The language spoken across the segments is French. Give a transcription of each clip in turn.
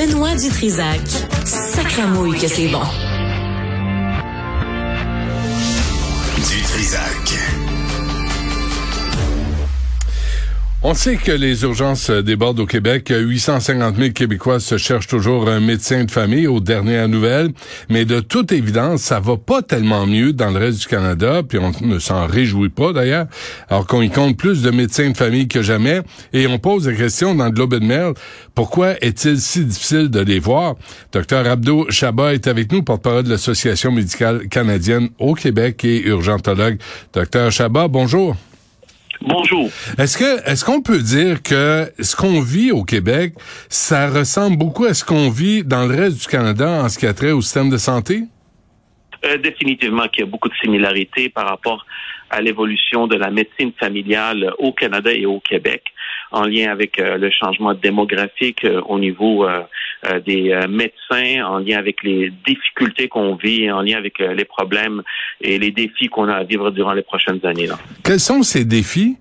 Benoît Dutrisac. Sacramouille que c'est bon. Dutrisac. On sait que les urgences débordent au Québec. 850 000 Québécois se cherchent toujours un médecin de famille aux dernières nouvelles. Mais de toute évidence, ça va pas tellement mieux dans le reste du Canada, puis on ne s'en réjouit pas d'ailleurs, alors qu'on y compte plus de médecins de famille que jamais. Et on pose la question dans le Globe and Mail, pourquoi est-il si difficile de les voir? Docteur Abdo Chabat est avec nous, porte-parole de l'Association médicale canadienne au Québec et urgentologue. Docteur Chabat, bonjour. Bonjour. Est-ce que est-ce qu'on peut dire que ce qu'on vit au Québec, ça ressemble beaucoup à ce qu'on vit dans le reste du Canada en ce qui a trait au système de santé? Euh, définitivement qu'il y a beaucoup de similarités par rapport à l'évolution de la médecine familiale au Canada et au Québec, en lien avec euh, le changement démographique euh, au niveau des médecins, en lien avec les difficultés qu'on vit, en lien avec les problèmes et les défis qu'on a à vivre durant les prochaines années. Là. Quels sont ces défis?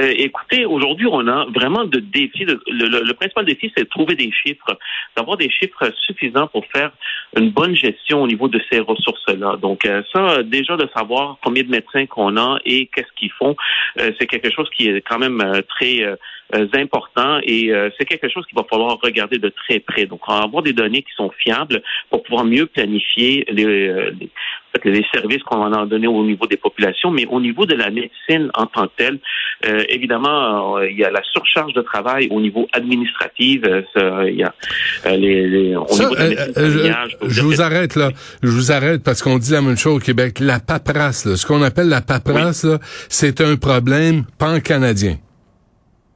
Euh, écoutez, aujourd'hui, on a vraiment de défis. Le, principal défi, c'est de trouver des chiffres, d'avoir des chiffres suffisants pour faire une bonne gestion au niveau de ces ressources-là. Donc, euh, ça, déjà de savoir combien de médecins qu'on a et qu'est-ce qu'ils font, euh, c'est quelque chose qui est quand même très important et c'est quelque chose qu'il va falloir regarder de très près. Donc, avoir des données qui sont fiables pour pouvoir mieux planifier les, les services qu'on va en donner au niveau des populations, mais au niveau de la médecine en tant que telle, euh, évidemment, euh, il y a la surcharge de travail au niveau administratif. Euh, il y a les, au niveau de la médecine je, je vous arrête là. Je vous arrête parce qu'on dit la même chose au Québec. La paperasse, ce qu'on appelle la paperasse, c'est un problème pan-canadien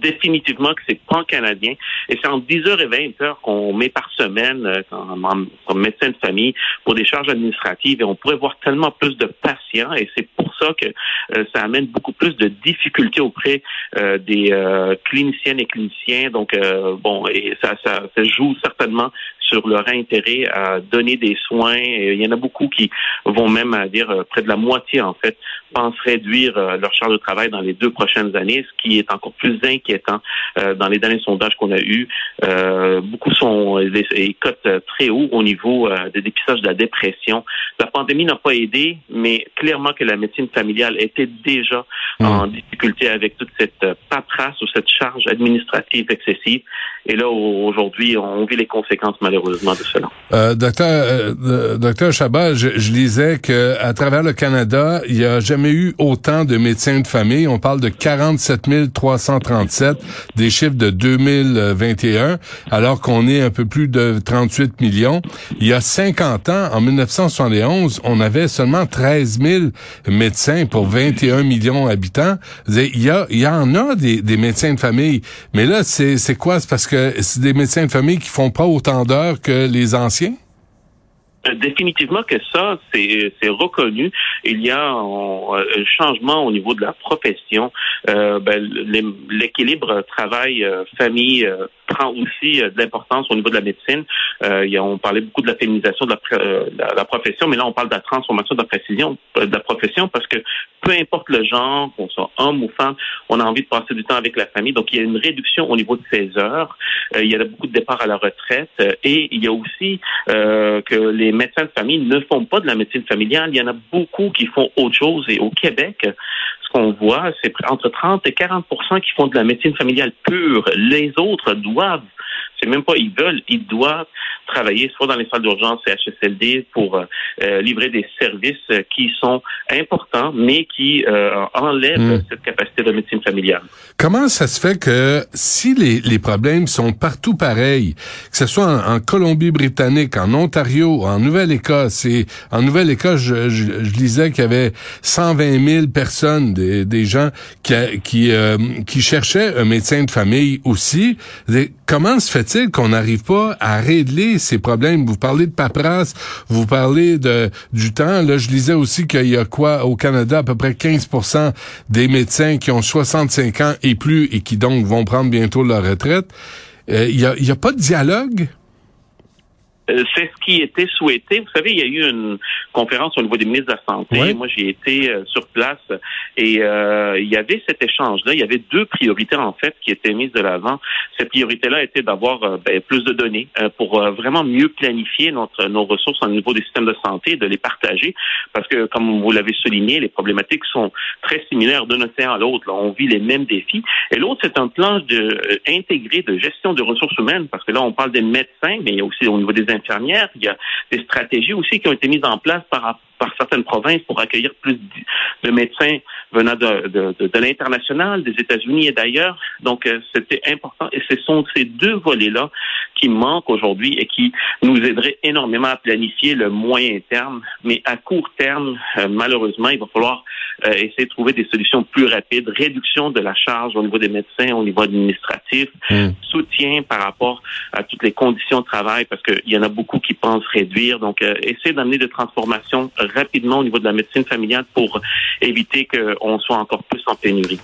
définitivement que c'est pan-canadien. Et c'est en 10 heures et 20 heures qu'on met par semaine euh, comme, médecin de famille pour des charges administratives et on pourrait voir tellement plus de patients et c'est pour ça que euh, ça amène beaucoup plus de difficultés auprès euh, des cliniciennes et cliniciens. Donc, bon, et ça, ça, ça joue certainement sur leur intérêt à donner des soins. Et il y en a beaucoup qui vont même à dire près de la moitié, en fait, pensent réduire leur charge de travail dans les deux prochaines années, ce qui est encore plus inquiétant inquiétant euh, dans les derniers sondages qu'on a eus. Euh, beaucoup sont les, cotes très haut au niveau euh, des dépistages de la dépression. La pandémie n'a pas aidé, mais clairement que la médecine familiale était déjà mmh. en difficulté avec toute cette paperasse ou cette charge administrative excessive. Et là, aujourd'hui, on vit les conséquences malheureusement de cela. Euh, docteur, docteur Chabat, je, je lisais que à travers le Canada, il n'y a jamais eu autant de médecins de famille. On parle de 47 337 des chiffres de 2021, alors qu'on est un peu plus de 38 millions. Il y a 50 ans, en 1971, on avait seulement 13 000 médecins pour 21 millions d'habitants. Il y, a, il y en a des, des médecins de famille, mais là, c'est quoi? C'est parce que c'est des médecins de famille qui font pas autant d'heures que les anciens? Euh, définitivement que ça, c'est reconnu. Il y a un, changement au niveau de la profession. Euh, ben, L'équilibre travail-famille euh, prend aussi euh, de l'importance au niveau de la médecine. Euh, a, on parlait beaucoup de la féminisation de la, la, profession, mais là, on parle de la transformation de la, précision, de la profession parce que peu importe le genre, qu'on soit homme ou femme, on a envie de passer du temps avec la famille. Donc, il y a une réduction au niveau de ces heures. il y a beaucoup de départs à la retraite. et il y a aussi que les médecins de famille ne font pas de la médecine familiale. Il y en a beaucoup qui font autre chose. Et au Québec, ce qu'on voit, c'est entre 30 et 40% qui font de la médecine familiale pure. Les autres doivent c'est même pas ils veulent, ils doivent travailler soit dans les salles d'urgence CHSLD pour euh, euh, livrer des services euh, qui sont importants, mais qui enlèvent hmm. cette capacité de médecine familiale. Comment ça se fait que si les, les problèmes sont partout pareils, que ce soit en, Colombie-Britannique, en Ontario, en Nouvelle-Écosse, et en Nouvelle-Écosse, je, je, lisais qu'il y avait 120 000 personnes, des, des gens qui, qui, qui cherchaient un médecin de famille aussi. Comment se qu'on n'arrive pas à régler ces problèmes? Vous parlez de paperasse, vous parlez de du temps. Là, je lisais aussi qu'il y a quoi au Canada, à peu près 15% des médecins qui ont 65 ans et plus et qui donc vont prendre bientôt leur retraite. Euh, il n'y y a pas de dialogue? Euh, c'est ce qui était souhaité. Vous savez, il y a eu une conférence au niveau des ministres de la Santé. Moi, j'ai été euh, sur place et euh, il y avait cet échange-là. Il y avait deux priorités, en fait, qui étaient mises de l'avant. Cette priorité-là était d'avoir ben, plus de données pour vraiment mieux planifier notre, nos ressources au niveau des systèmes de santé et de les partager. Parce que, comme vous l'avez souligné, les problématiques sont très similaires d'un océan à l'autre. On vit les mêmes défis. Et l'autre, c'est un plan de, intégré de gestion de ressources humaines, parce que là, on parle des médecins, mais aussi au niveau des Il y a des stratégies aussi qui ont été mises en place par, par certaines provinces pour accueillir plus de médecins venant de, de, de, l'international, des États-Unis et d'ailleurs. Donc, euh, c'était important. Et ce sont ces deux volets-là qui manquent aujourd'hui et qui nous aideraient énormément à planifier le moyen terme. Mais à court terme, euh, malheureusement, il va falloir euh, essayer de trouver des solutions plus rapides, réduction de la charge au niveau des médecins, au niveau administratif, hmm. soutien par rapport à toutes les conditions de travail, parce qu'il y en a beaucoup qui pensent réduire. Donc, essayer d'amener des transformations rapidement au niveau de la médecine familiale pour éviter que on soit encore plus en pénurie.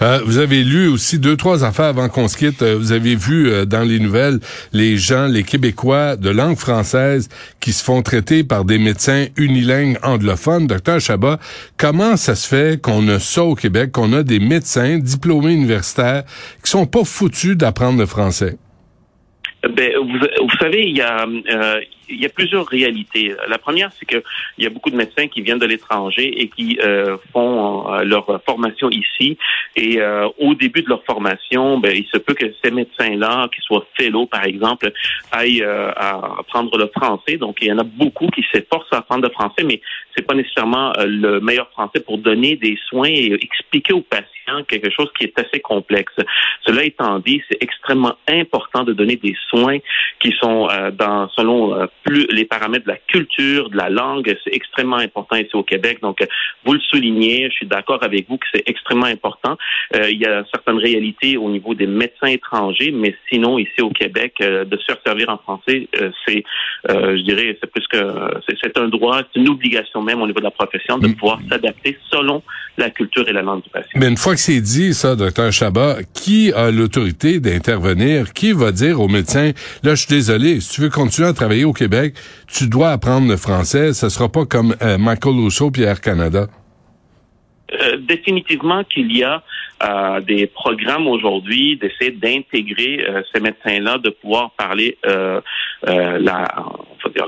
Euh, vous avez lu aussi deux, trois affaires avant qu'on se quitte. Euh, vous avez vu euh, dans les nouvelles les gens, les Québécois de langue française qui se font traiter par des médecins unilingues anglophones. Docteur Chabat, comment ça se fait qu'on a ça au Québec, qu'on a des médecins diplômés universitaires qui sont pas foutus d'apprendre le français? Ben, vous, vous savez, il y a il y a plusieurs réalités. La première, c'est qu'il y a beaucoup de médecins qui viennent de l'étranger et qui euh, font euh, leur formation ici. Et euh, au début de leur formation, ben, il se peut que ces médecins-là, qui soient fellow par exemple, aillent à apprendre le français. Donc, il y en a beaucoup qui s'efforcent à apprendre le français, mais c'est pas nécessairement le meilleur français pour donner des soins et expliquer aux patients quelque chose qui est assez complexe. Cela étant dit, c'est extrêmement important de donner des soins qui sont dans selon plus les paramètres de la culture, de la langue, c'est extrêmement important ici au Québec. Donc, vous le soulignez, je suis d'accord avec vous que c'est extrêmement important. Euh, il y a certaines réalités au niveau des médecins étrangers, mais sinon, ici au Québec, euh, de se servir en français, euh, c'est, je dirais, c'est plus que, c'est un droit, c'est une obligation même au niveau de la profession de mm. pouvoir s'adapter selon la culture et la langue du patient. Mais une fois que c'est dit, ça, docteur Chabat, qui a l'autorité d'intervenir? Qui va dire aux médecins, là, je suis désolé, si tu veux continuer à travailler au Québec, tu dois apprendre le français. Ce sera pas comme euh, Michael Rousseau puis Air Canada. Euh, définitivement qu'il y a euh, des programmes aujourd'hui d'essayer d'intégrer ces médecins-là, de pouvoir parler le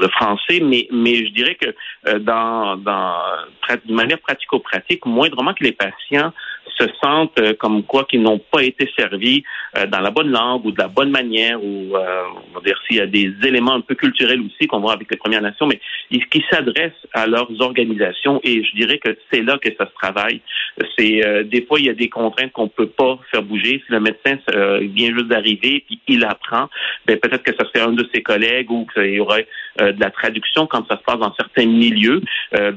français, mais je dirais que dans de manière pratico-pratique, moindrement que les patients se sentent euh, comme quoi qu'ils n'ont pas été servis euh, dans la bonne langue ou de la bonne manière ou euh, on va dire s'il y a des éléments un peu culturels aussi qu'on voit avec les Premières Nations, mais qui s'adressent à leurs organisations et je dirais que c'est là que ça se travaille. C'est des fois il y a des contraintes qu'on peut pas faire bouger. Si le médecin vient juste d'arriver puis il apprend, ben peut-être que ça serait un de ses collègues ou qu'il y aurait de la traduction quand ça se passe dans certains milieux,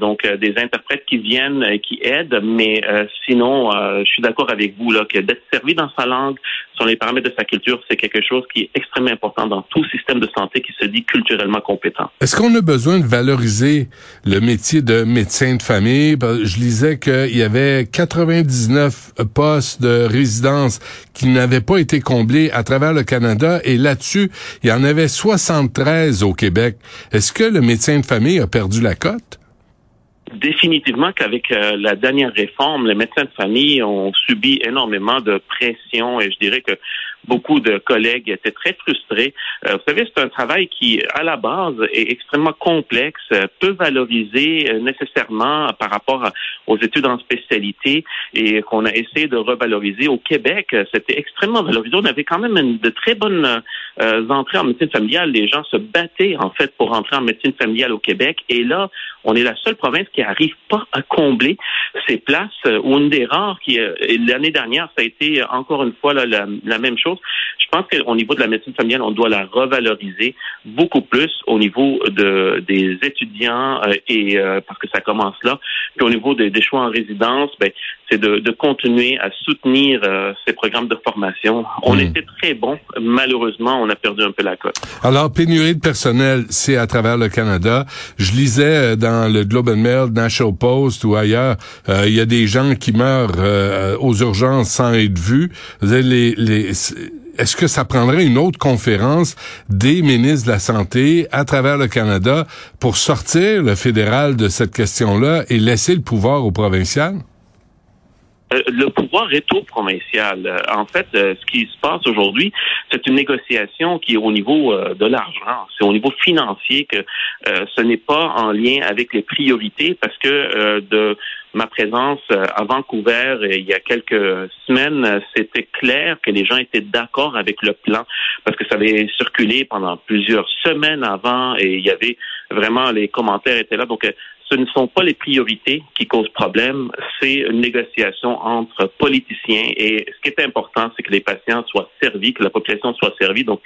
donc des interprètes qui viennent qui aident, mais sinon euh, je suis d'accord avec vous là que d'être servi dans sa langue, sur les paramètres de sa culture, c'est quelque chose qui est extrêmement important dans tout système de santé qui se dit culturellement compétent. Est-ce qu'on a besoin de valoriser le métier de médecin de famille? Je lisais qu'il y avait 99 postes de résidence qui n'avaient pas été comblés à travers le Canada. Et là-dessus, il y en avait 73 au Québec. Est-ce que le médecin de famille a perdu la cote? Définitivement qu'avec euh, la dernière réforme, les médecins de famille ont subi énormément de pression. Et je dirais que beaucoup de collègues étaient très frustrés. Euh, vous savez, c'est un travail qui, à la base, est extrêmement complexe, peu valorisé euh, nécessairement par rapport aux études en spécialité et qu'on a essayé de revaloriser. Au Québec, c'était extrêmement valorisé. On avait quand même de très bonnes entrées en médecine familiale. Les gens se battaient, en fait, pour entrer en médecine familiale au Québec. Et là, on est la seule province qui n'arrive pas à combler ces places, euh, ou une des rares qui, euh, l'année dernière, ça a été encore une fois la, même chose. Je pense qu'au niveau de la médecine familiale, on doit la revaloriser beaucoup plus au niveau de, des étudiants euh, et parce que ça commence là. Puis au niveau des, choix en résidence, ben, c'est de, de, continuer à soutenir ces programmes de formation. On hmm. était très bons. Malheureusement, on a perdu un peu la cote. Alors, pénurie de personnel, c'est à travers le Canada. Je lisais dans le Globe and Mail, National Post ou ailleurs, euh, il y a des gens qui meurent euh, aux urgences sans être vus. Les, les, est-ce que ça prendrait une autre conférence des ministres de la Santé à travers le Canada pour sortir le fédéral de cette question-là et laisser le pouvoir au provincial? Euh, le pouvoir est au provincial. Euh, en fait, euh, ce qui se passe aujourd'hui, c'est une négociation qui est au niveau de l'argent, c'est au niveau financier que ce n'est pas en lien avec les priorités parce que de ma présence à Vancouver il y a quelques semaines, c'était clair que les gens étaient d'accord avec le plan parce que ça avait circulé pendant plusieurs semaines avant et il y avait vraiment les commentaires étaient là. Donc ce ne sont pas les priorités qui causent problème, c'est une négociation entre politiciens. Et ce qui est important, c'est que les patients soient servis, que la population soit servie. Donc,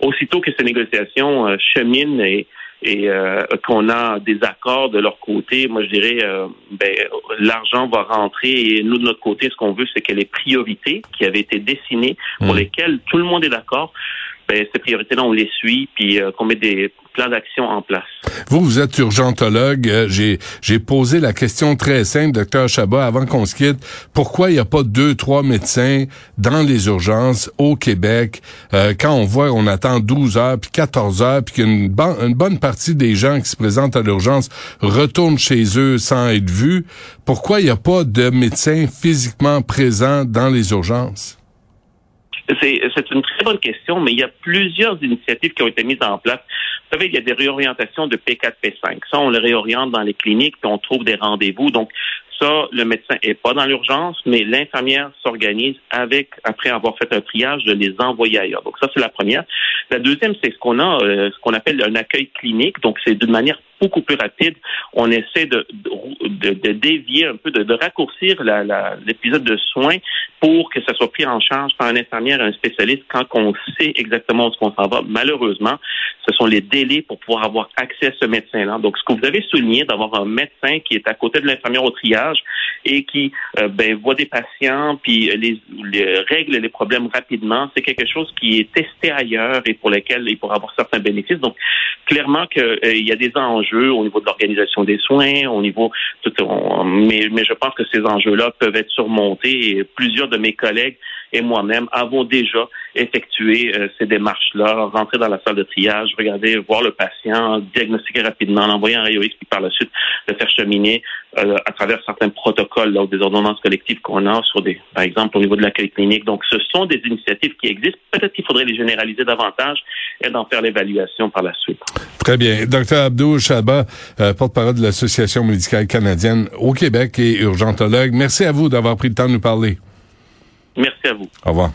aussitôt que ces négociations euh, cheminent et, et euh, qu'on a des accords de leur côté, moi je dirais, euh, ben, l'argent va rentrer et nous de notre côté, ce qu'on veut, c'est que les priorités qui avaient été dessinées, pour mmh. lesquelles tout le monde est d'accord, ben, ces priorités-là, on les suit, puis euh, qu'on met des plans d'action en place. Vous, vous êtes urgentologue. Euh, j'ai, posé la question très simple, docteur Chabat, avant qu'on se quitte. Pourquoi il n'y a pas deux, trois médecins dans les urgences au Québec? Euh, quand on voit on attend 12 heures, puis 14 heures, puis qu'une une bonne partie des gens qui se présentent à l'urgence retournent chez eux sans être vus? Pourquoi il n'y a pas de médecins physiquement présents dans les urgences? C'est une très bonne question, mais il y a plusieurs initiatives qui ont été mises en place. Vous savez, il y a des réorientations de P4, P5. Ça, on le réoriente dans les cliniques, puis on trouve des rendez-vous. Donc, ça, le médecin est pas dans l'urgence, mais l'infirmière s'organise avec, après avoir fait un triage, de les envoyer ailleurs. Donc ça, c'est la première. La deuxième, c'est ce qu'on a, euh, ce qu'on appelle un accueil clinique. Donc c'est d'une manière beaucoup plus rapide. On essaie de, de, dévier un peu, de, raccourcir l'épisode de soins pour que ça soit pris en charge par un infirmière et un spécialiste quand on sait exactement où on s'en va. Malheureusement, ce sont les délais pour pouvoir avoir accès à ce médecin-là. Donc, ce que vous avez souligné, d'avoir un médecin qui est à côté de l'infirmière au triage et qui euh, ben, voit des patients, puis les, les règle les problèmes rapidement, c'est quelque chose qui est testé ailleurs et pour lequel il pourra avoir certains bénéfices. Donc, clairement qu'il euh, y a des enjeux au niveau de l'organisation des soins, au niveau tout, mais, mais je pense que ces enjeux-là peuvent être surmontés et plusieurs de mes collègues et moi-même avons déjà effectué euh, ces démarches-là, rentrer dans la salle de triage, regarder, voir le patient, diagnostiquer rapidement, l'envoyer en rayon X, puis par la suite le faire cheminer euh, à travers certains protocoles, là, des ordonnances collectives qu'on a sur des, par exemple, au niveau de l'accueil clinique. Donc, ce sont des initiatives qui existent. Peut-être qu'il faudrait les généraliser davantage et d'en faire l'évaluation par la suite. Très bien. Docteur Abdou Chaba, euh, porte-parole de l'Association médicale canadienne au Québec et urgentologue. Merci à vous d'avoir pris le temps de nous parler. Merci à vous. Au revoir.